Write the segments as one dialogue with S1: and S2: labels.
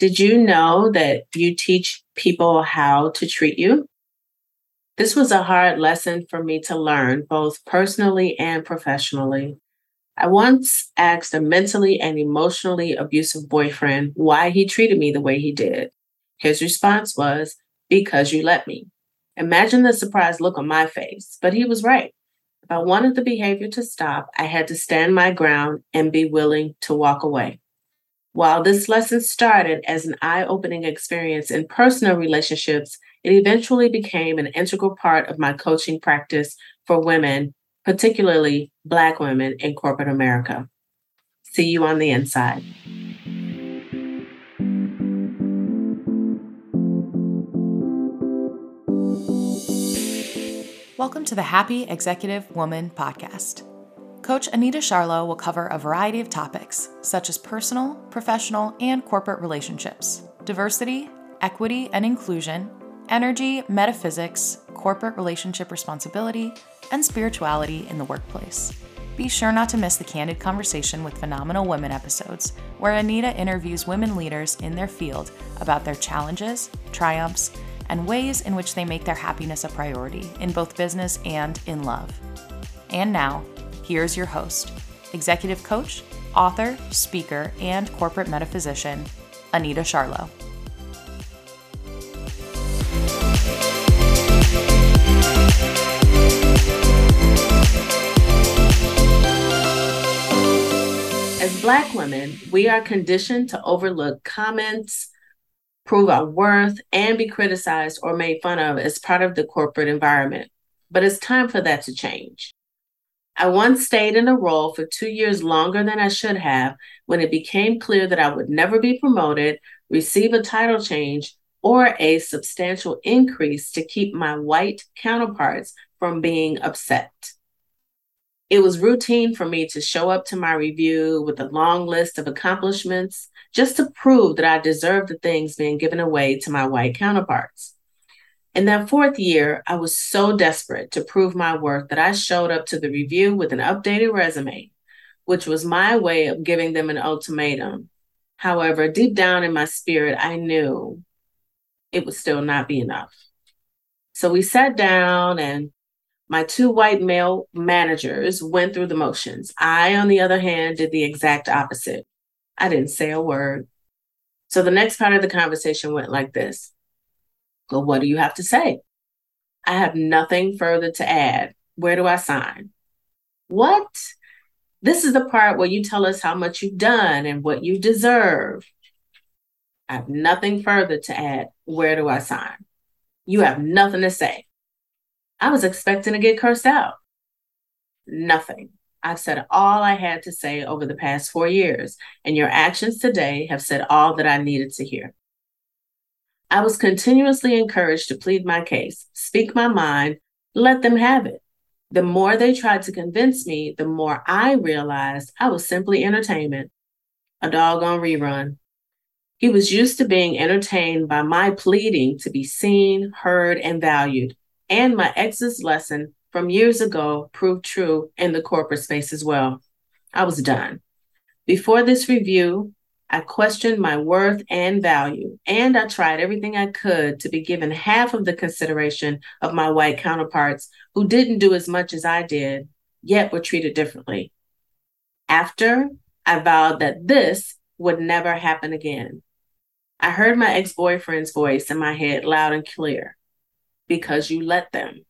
S1: Did you know that you teach people how to treat you? This was a hard lesson for me to learn, both personally and professionally. I once asked a mentally and emotionally abusive boyfriend why he treated me the way he did. His response was, Because you let me. Imagine the surprised look on my face, but he was right. If I wanted the behavior to stop, I had to stand my ground and be willing to walk away. While this lesson started as an eye opening experience in personal relationships, it eventually became an integral part of my coaching practice for women, particularly Black women in corporate America. See you on the inside.
S2: Welcome to the Happy Executive Woman podcast. Coach Anita Charlo will cover a variety of topics, such as personal, professional, and corporate relationships, diversity, equity and inclusion, energy, metaphysics, corporate relationship responsibility, and spirituality in the workplace. Be sure not to miss the Candid Conversation with Phenomenal Women episodes, where Anita interviews women leaders in their field about their challenges, triumphs, and ways in which they make their happiness a priority in both business and in love. And now, here's your host, executive coach, author, speaker, and corporate metaphysician, Anita Charlo.
S1: As Black women, we are conditioned to overlook comments, prove our worth, and be criticized or made fun of as part of the corporate environment. But it's time for that to change. I once stayed in a role for two years longer than I should have when it became clear that I would never be promoted, receive a title change, or a substantial increase to keep my white counterparts from being upset. It was routine for me to show up to my review with a long list of accomplishments just to prove that I deserved the things being given away to my white counterparts. In that fourth year, I was so desperate to prove my worth that I showed up to the review with an updated resume, which was my way of giving them an ultimatum. However, deep down in my spirit, I knew it would still not be enough. So we sat down, and my two white male managers went through the motions. I, on the other hand, did the exact opposite. I didn't say a word. So the next part of the conversation went like this well, what do you have to say? I have nothing further to add. Where do I sign? What? This is the part where you tell us how much you've done and what you deserve. I have nothing further to add. Where do I sign? You have nothing to say. I was expecting to get cursed out. Nothing. I've said all I had to say over the past four years, and your actions today have said all that I needed to hear. I was continuously encouraged to plead my case, speak my mind, let them have it. The more they tried to convince me, the more I realized I was simply entertainment, a doggone rerun. He was used to being entertained by my pleading to be seen, heard, and valued, and my ex's lesson from years ago proved true in the corporate space as well. I was done. Before this review, I questioned my worth and value, and I tried everything I could to be given half of the consideration of my white counterparts who didn't do as much as I did, yet were treated differently. After, I vowed that this would never happen again. I heard my ex boyfriend's voice in my head loud and clear because you let them.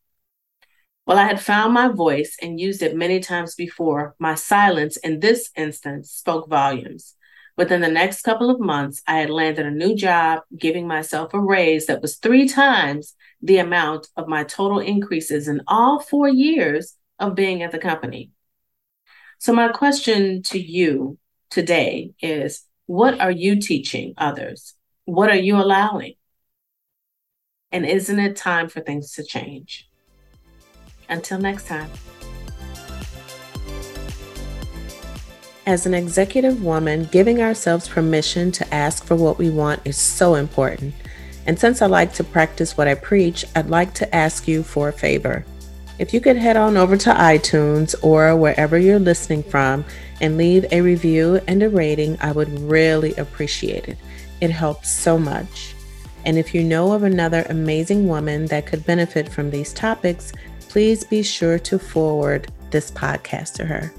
S1: Well, I had found my voice and used it many times before. My silence in this instance spoke volumes. Within the next couple of months, I had landed a new job, giving myself a raise that was three times the amount of my total increases in all four years of being at the company. So, my question to you today is what are you teaching others? What are you allowing? And isn't it time for things to change? Until next time. As an executive woman, giving ourselves permission to ask for what we want is so important. And since I like to practice what I preach, I'd like to ask you for a favor. If you could head on over to iTunes or wherever you're listening from and leave a review and a rating, I would really appreciate it. It helps so much. And if you know of another amazing woman that could benefit from these topics, please be sure to forward this podcast to her.